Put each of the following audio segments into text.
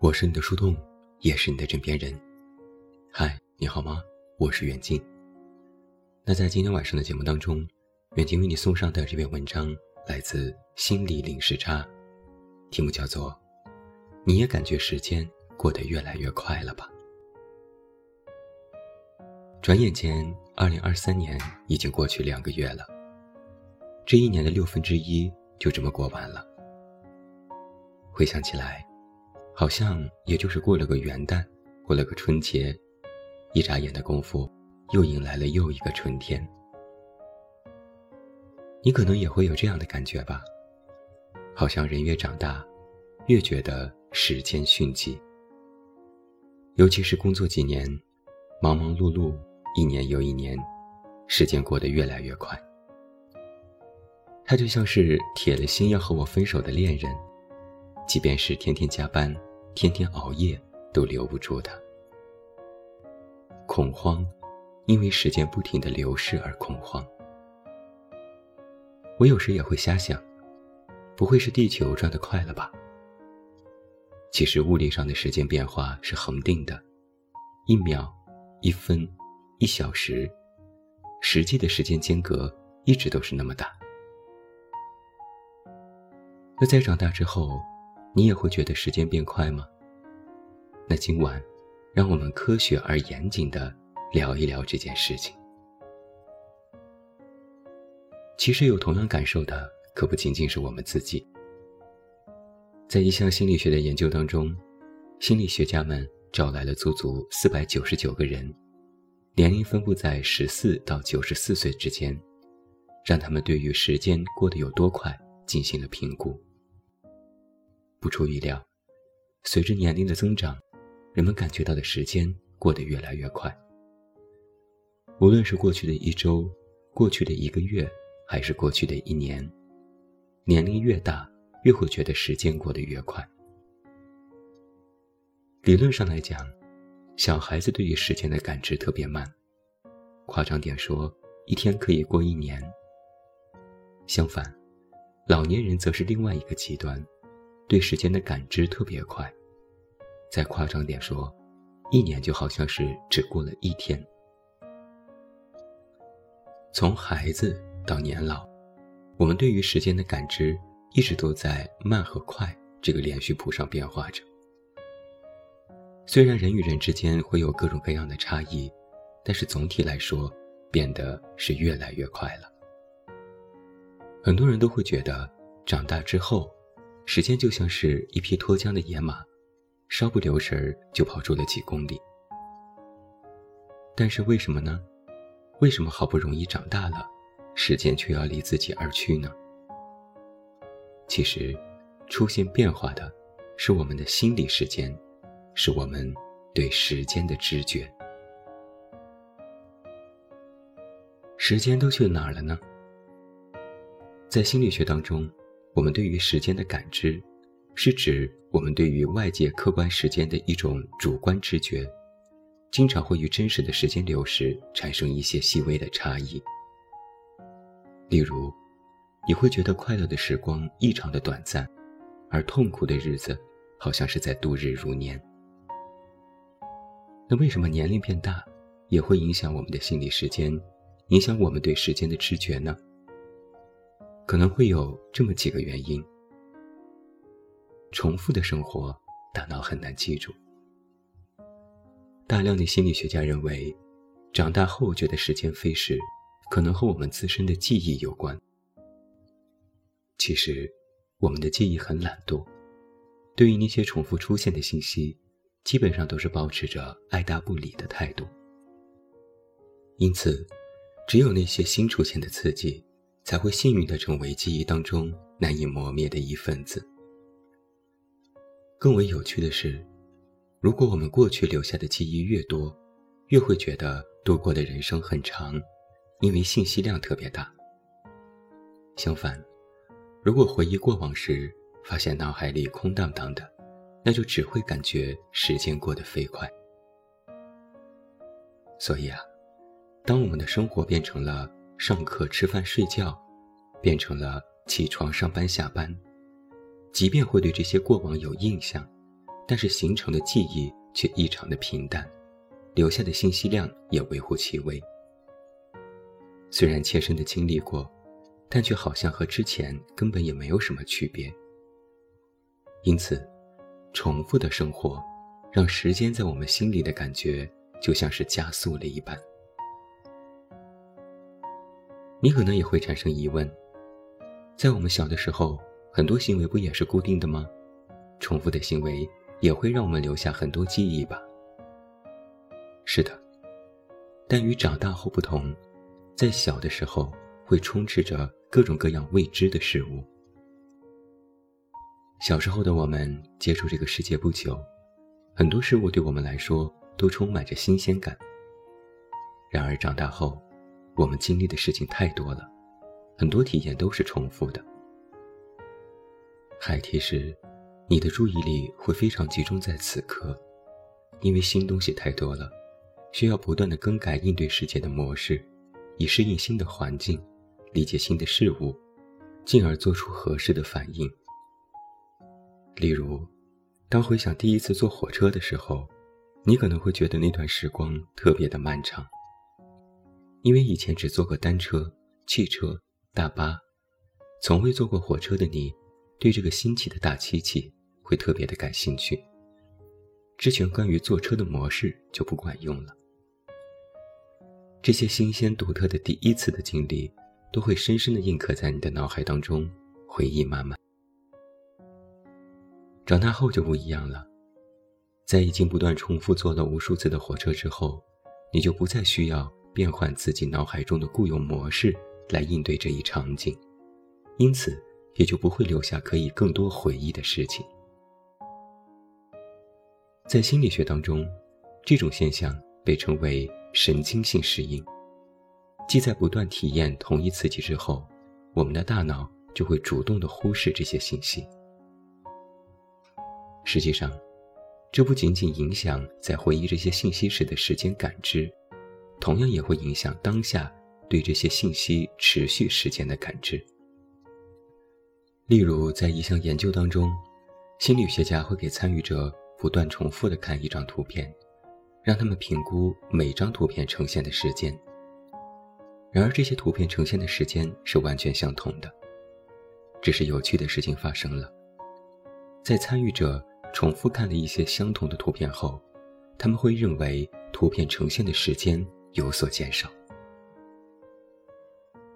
我是你的树洞，也是你的枕边人。嗨，你好吗？我是远近。那在今天晚上的节目当中，远近为你送上的这篇文章来自心理零时差，题目叫做《你也感觉时间过得越来越快了吧》。转眼间，二零二三年已经过去两个月了，这一年的六分之一就这么过完了。回想起来，好像也就是过了个元旦，过了个春节，一眨眼的功夫，又迎来了又一个春天。你可能也会有这样的感觉吧？好像人越长大，越觉得时间迅疾。尤其是工作几年，忙忙碌碌。一年又一年，时间过得越来越快。他就像是铁了心要和我分手的恋人，即便是天天加班、天天熬夜，都留不住他。恐慌，因为时间不停的流逝而恐慌。我有时也会瞎想，不会是地球转得快了吧？其实物理上的时间变化是恒定的，一秒，一分。一小时，实际的时间间隔一直都是那么大。那在长大之后，你也会觉得时间变快吗？那今晚，让我们科学而严谨的聊一聊这件事情。其实有同样感受的，可不仅仅是我们自己。在一项心理学的研究当中，心理学家们找来了足足四百九十九个人。年龄分布在十四到九十四岁之间，让他们对于时间过得有多快进行了评估。不出意料，随着年龄的增长，人们感觉到的时间过得越来越快。无论是过去的一周、过去的一个月，还是过去的一年，年龄越大，越会觉得时间过得越快。理论上来讲。小孩子对于时间的感知特别慢，夸张点说，一天可以过一年。相反，老年人则是另外一个极端，对时间的感知特别快。再夸张点说，一年就好像是只过了一天。从孩子到年老，我们对于时间的感知一直都在慢和快这个连续谱上变化着。虽然人与人之间会有各种各样的差异，但是总体来说，变得是越来越快了。很多人都会觉得，长大之后，时间就像是一匹脱缰的野马，稍不留神儿就跑出了几公里。但是为什么呢？为什么好不容易长大了，时间却要离自己而去呢？其实，出现变化的，是我们的心理时间。是我们对时间的知觉。时间都去哪儿了呢？在心理学当中，我们对于时间的感知，是指我们对于外界客观时间的一种主观知觉，经常会与真实的时间流逝产生一些细微的差异。例如，你会觉得快乐的时光异常的短暂，而痛苦的日子，好像是在度日如年。那为什么年龄变大，也会影响我们的心理时间，影响我们对时间的知觉呢？可能会有这么几个原因。重复的生活，大脑很难记住。大量的心理学家认为，长大后觉得时间飞逝，可能和我们自身的记忆有关。其实，我们的记忆很懒惰，对于那些重复出现的信息。基本上都是保持着爱答不理的态度，因此，只有那些新出现的刺激，才会幸运地成为记忆当中难以磨灭的一份子。更为有趣的是，如果我们过去留下的记忆越多，越会觉得度过的人生很长，因为信息量特别大。相反，如果回忆过往时，发现脑海里空荡荡的。那就只会感觉时间过得飞快。所以啊，当我们的生活变成了上课、吃饭、睡觉，变成了起床、上班、下班，即便会对这些过往有印象，但是形成的记忆却异常的平淡，留下的信息量也微乎其微。虽然切身的经历过，但却好像和之前根本也没有什么区别。因此，重复的生活，让时间在我们心里的感觉就像是加速了一般。你可能也会产生疑问：在我们小的时候，很多行为不也是固定的吗？重复的行为也会让我们留下很多记忆吧？是的，但与长大后不同。在小的时候，会充斥着各种各样未知的事物。小时候的我们接触这个世界不久，很多事物对我们来说都充满着新鲜感。然而长大后，我们经历的事情太多了，很多体验都是重复的。孩提时，你的注意力会非常集中在此刻，因为新东西太多了，需要不断的更改应对世界的模式。以适应新的环境，理解新的事物，进而做出合适的反应。例如，当回想第一次坐火车的时候，你可能会觉得那段时光特别的漫长，因为以前只坐过单车、汽车、大巴，从未坐过火车的你，对这个新奇的大机器会特别的感兴趣。之前关于坐车的模式就不管用了。这些新鲜独特的第一次的经历，都会深深的印刻在你的脑海当中，回忆满满。长大后就不一样了，在已经不断重复坐了无数次的火车之后，你就不再需要变换自己脑海中的固有模式来应对这一场景，因此也就不会留下可以更多回忆的事情。在心理学当中，这种现象被称为。神经性适应，即在不断体验同一刺激之后，我们的大脑就会主动的忽视这些信息。实际上，这不仅仅影响在回忆这些信息时的时间感知，同样也会影响当下对这些信息持续时间的感知。例如，在一项研究当中，心理学家会给参与者不断重复的看一张图片。让他们评估每张图片呈现的时间。然而，这些图片呈现的时间是完全相同的。只是有趣的事情发生了，在参与者重复看了一些相同的图片后，他们会认为图片呈现的时间有所减少。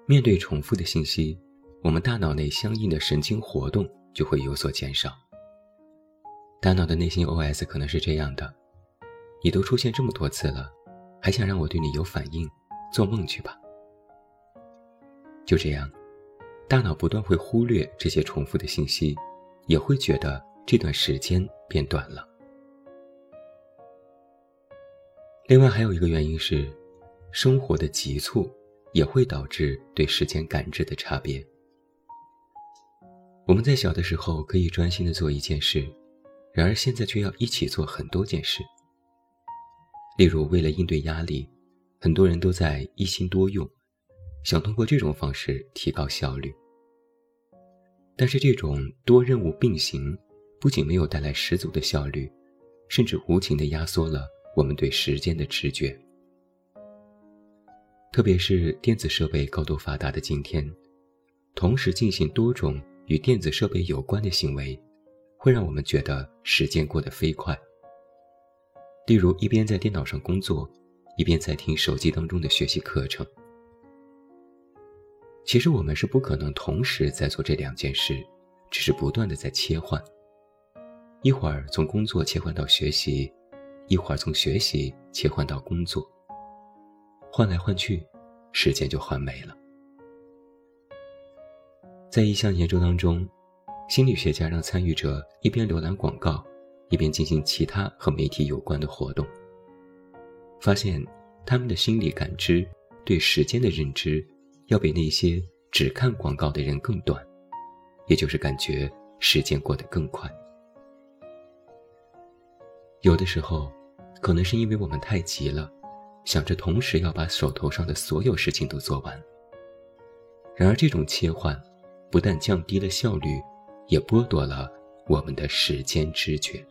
面对重复的信息，我们大脑内相应的神经活动就会有所减少。大脑的内心 OS 可能是这样的。你都出现这么多次了，还想让我对你有反应？做梦去吧！就这样，大脑不断会忽略这些重复的信息，也会觉得这段时间变短了。另外还有一个原因是，生活的急促也会导致对时间感知的差别。我们在小的时候可以专心的做一件事，然而现在却要一起做很多件事。例如，为了应对压力，很多人都在一心多用，想通过这种方式提高效率。但是，这种多任务并行，不仅没有带来十足的效率，甚至无情地压缩了我们对时间的直觉。特别是电子设备高度发达的今天，同时进行多种与电子设备有关的行为，会让我们觉得时间过得飞快。例如，一边在电脑上工作，一边在听手机当中的学习课程。其实我们是不可能同时在做这两件事，只是不断的在切换。一会儿从工作切换到学习，一会儿从学习切换到工作，换来换去，时间就换没了。在一项研究当中，心理学家让参与者一边浏览广告。一边进行其他和媒体有关的活动，发现他们的心理感知对时间的认知要比那些只看广告的人更短，也就是感觉时间过得更快。有的时候，可能是因为我们太急了，想着同时要把手头上的所有事情都做完。然而这种切换不但降低了效率，也剥夺了我们的时间知觉。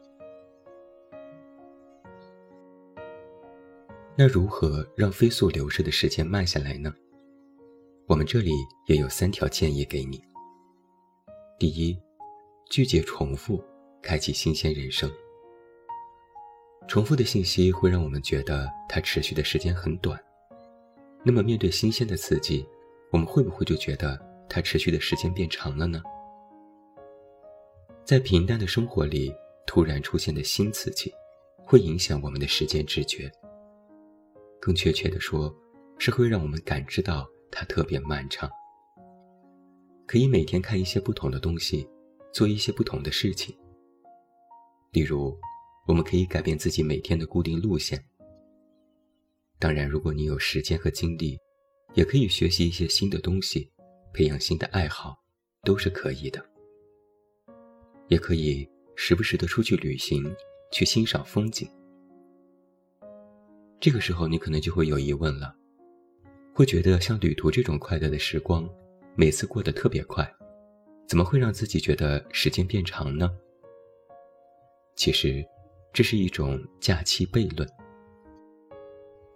那如何让飞速流逝的时间慢下来呢？我们这里也有三条建议给你。第一，拒绝重复，开启新鲜人生。重复的信息会让我们觉得它持续的时间很短，那么面对新鲜的刺激，我们会不会就觉得它持续的时间变长了呢？在平淡的生活里，突然出现的新刺激，会影响我们的时间知觉。更确切的说，是会让我们感知到它特别漫长。可以每天看一些不同的东西，做一些不同的事情。例如，我们可以改变自己每天的固定路线。当然，如果你有时间和精力，也可以学习一些新的东西，培养新的爱好，都是可以的。也可以时不时的出去旅行，去欣赏风景。这个时候，你可能就会有疑问了，会觉得像旅途这种快乐的时光。每次过得特别快，怎么会让自己觉得时间变长呢？其实，这是一种假期悖论。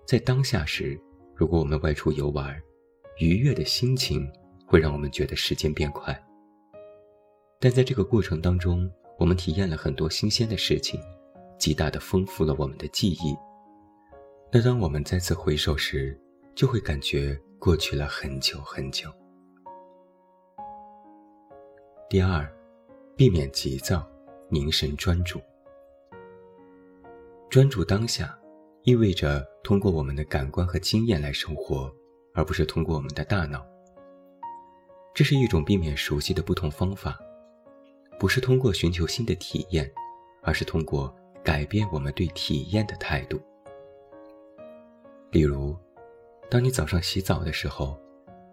在当下时，如果我们外出游玩，愉悦的心情会让我们觉得时间变快。但在这个过程当中，我们体验了很多新鲜的事情，极大的丰富了我们的记忆。那当我们再次回首时，就会感觉过去了很久很久。第二，避免急躁，凝神专注。专注当下，意味着通过我们的感官和经验来生活，而不是通过我们的大脑。这是一种避免熟悉的不同方法，不是通过寻求新的体验，而是通过改变我们对体验的态度。例如，当你早上洗澡的时候，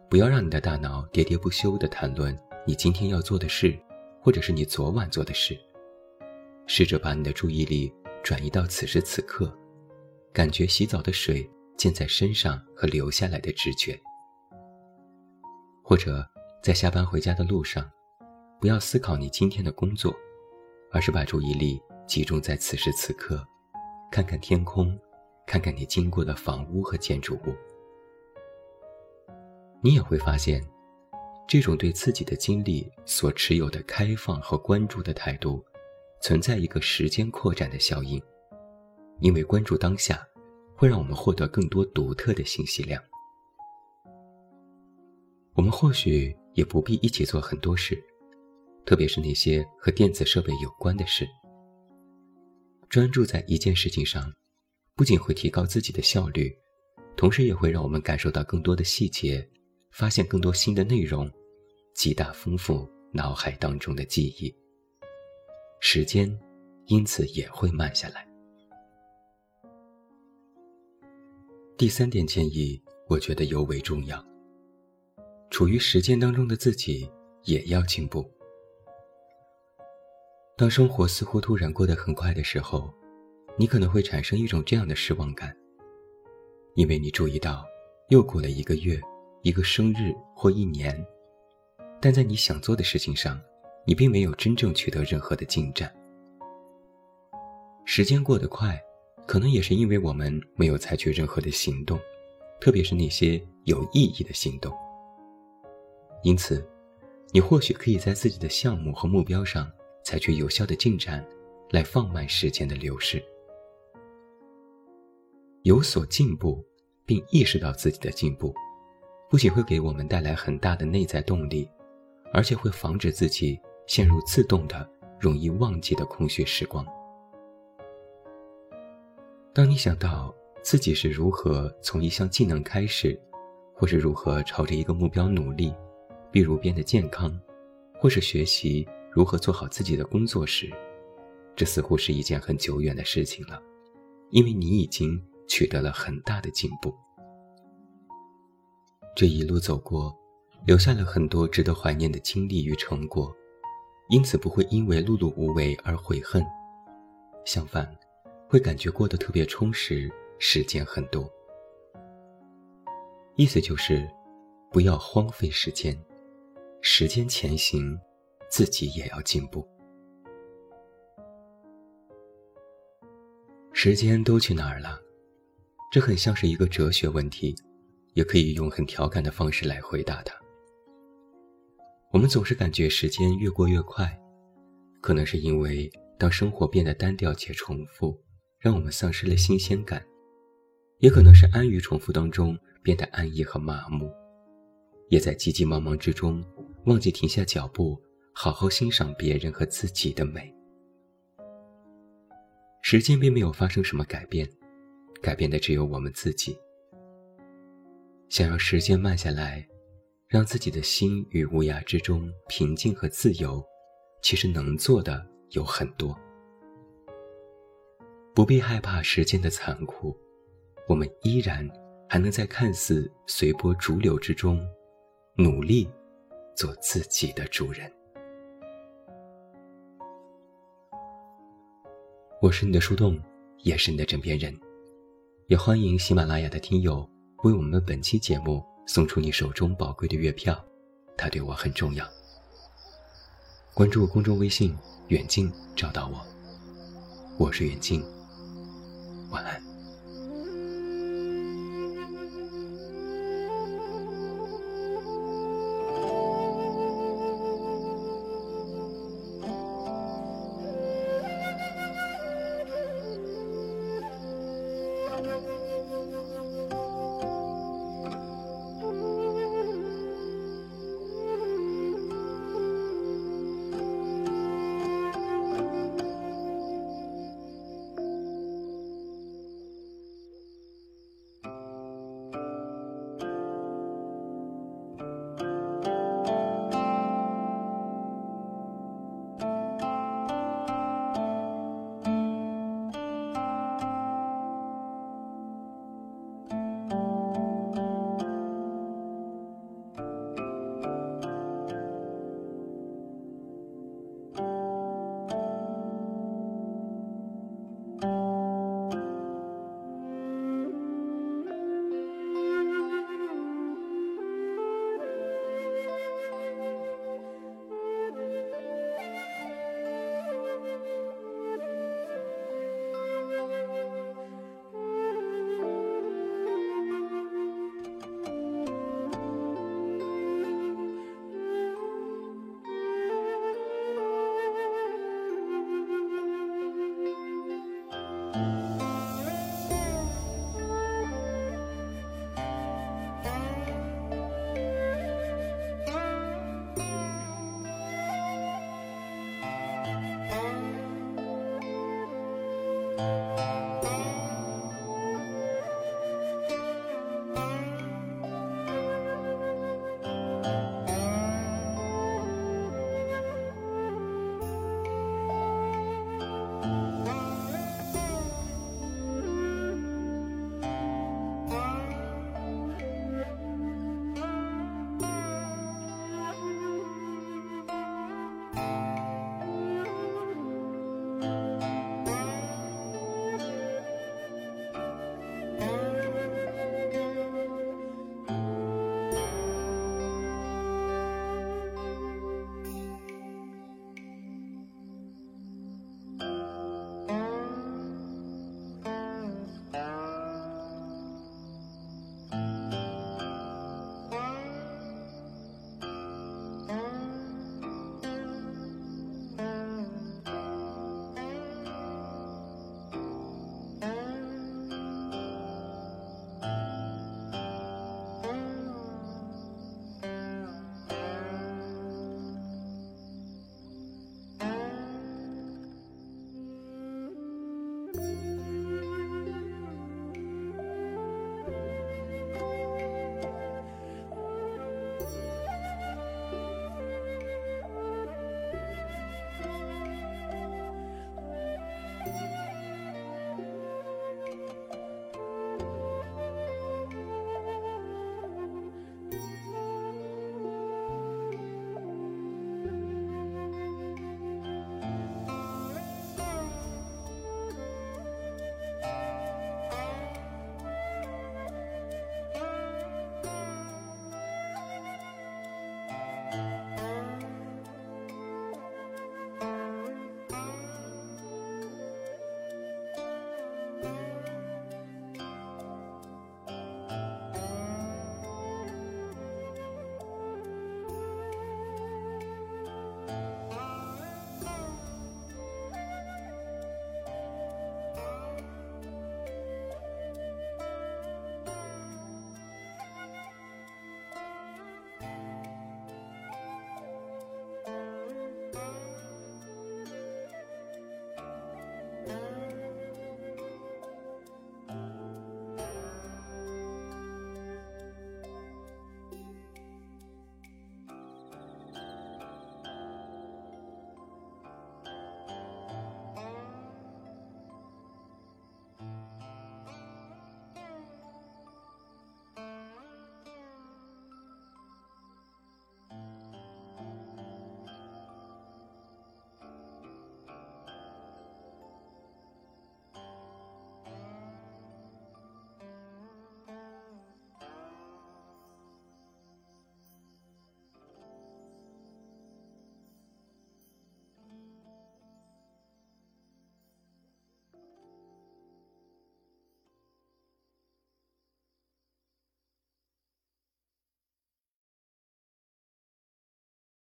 不要让你的大脑喋喋不休地谈论。你今天要做的事，或者是你昨晚做的事，试着把你的注意力转移到此时此刻，感觉洗澡的水溅在身上和流下来的直觉。或者在下班回家的路上，不要思考你今天的工作，而是把注意力集中在此时此刻，看看天空，看看你经过的房屋和建筑物，你也会发现。这种对自己的经历所持有的开放和关注的态度，存在一个时间扩展的效应，因为关注当下，会让我们获得更多独特的信息量。我们或许也不必一起做很多事，特别是那些和电子设备有关的事。专注在一件事情上，不仅会提高自己的效率，同时也会让我们感受到更多的细节。发现更多新的内容，极大丰富脑海当中的记忆。时间因此也会慢下来。第三点建议，我觉得尤为重要。处于时间当中的自己也要进步。当生活似乎突然过得很快的时候，你可能会产生一种这样的失望感，因为你注意到又过了一个月。一个生日或一年，但在你想做的事情上，你并没有真正取得任何的进展。时间过得快，可能也是因为我们没有采取任何的行动，特别是那些有意义的行动。因此，你或许可以在自己的项目和目标上采取有效的进展，来放慢时间的流逝。有所进步，并意识到自己的进步。不仅会给我们带来很大的内在动力，而且会防止自己陷入自动的、容易忘记的空虚时光。当你想到自己是如何从一项技能开始，或是如何朝着一个目标努力，比如变得健康，或是学习如何做好自己的工作时，这似乎是一件很久远的事情了，因为你已经取得了很大的进步。这一路走过，留下了很多值得怀念的经历与成果，因此不会因为碌碌无为而悔恨，相反，会感觉过得特别充实，时间很多。意思就是，不要荒废时间，时间前行，自己也要进步。时间都去哪儿了？这很像是一个哲学问题，也可以用很调侃的方式来回答它。我们总是感觉时间越过越快，可能是因为当生活变得单调且重复，让我们丧失了新鲜感，也可能是安于重复当中变得安逸和麻木，也在急急忙忙之中忘记停下脚步，好好欣赏别人和自己的美。时间并没有发生什么改变。改变的只有我们自己。想要时间慢下来，让自己的心于无涯之中平静和自由，其实能做的有很多。不必害怕时间的残酷，我们依然还能在看似随波逐流之中，努力做自己的主人。我是你的树洞，也是你的枕边人。也欢迎喜马拉雅的听友为我们本期节目送出你手中宝贵的月票，它对我很重要。关注公众微信“远近”，找到我。我是远近，晚安。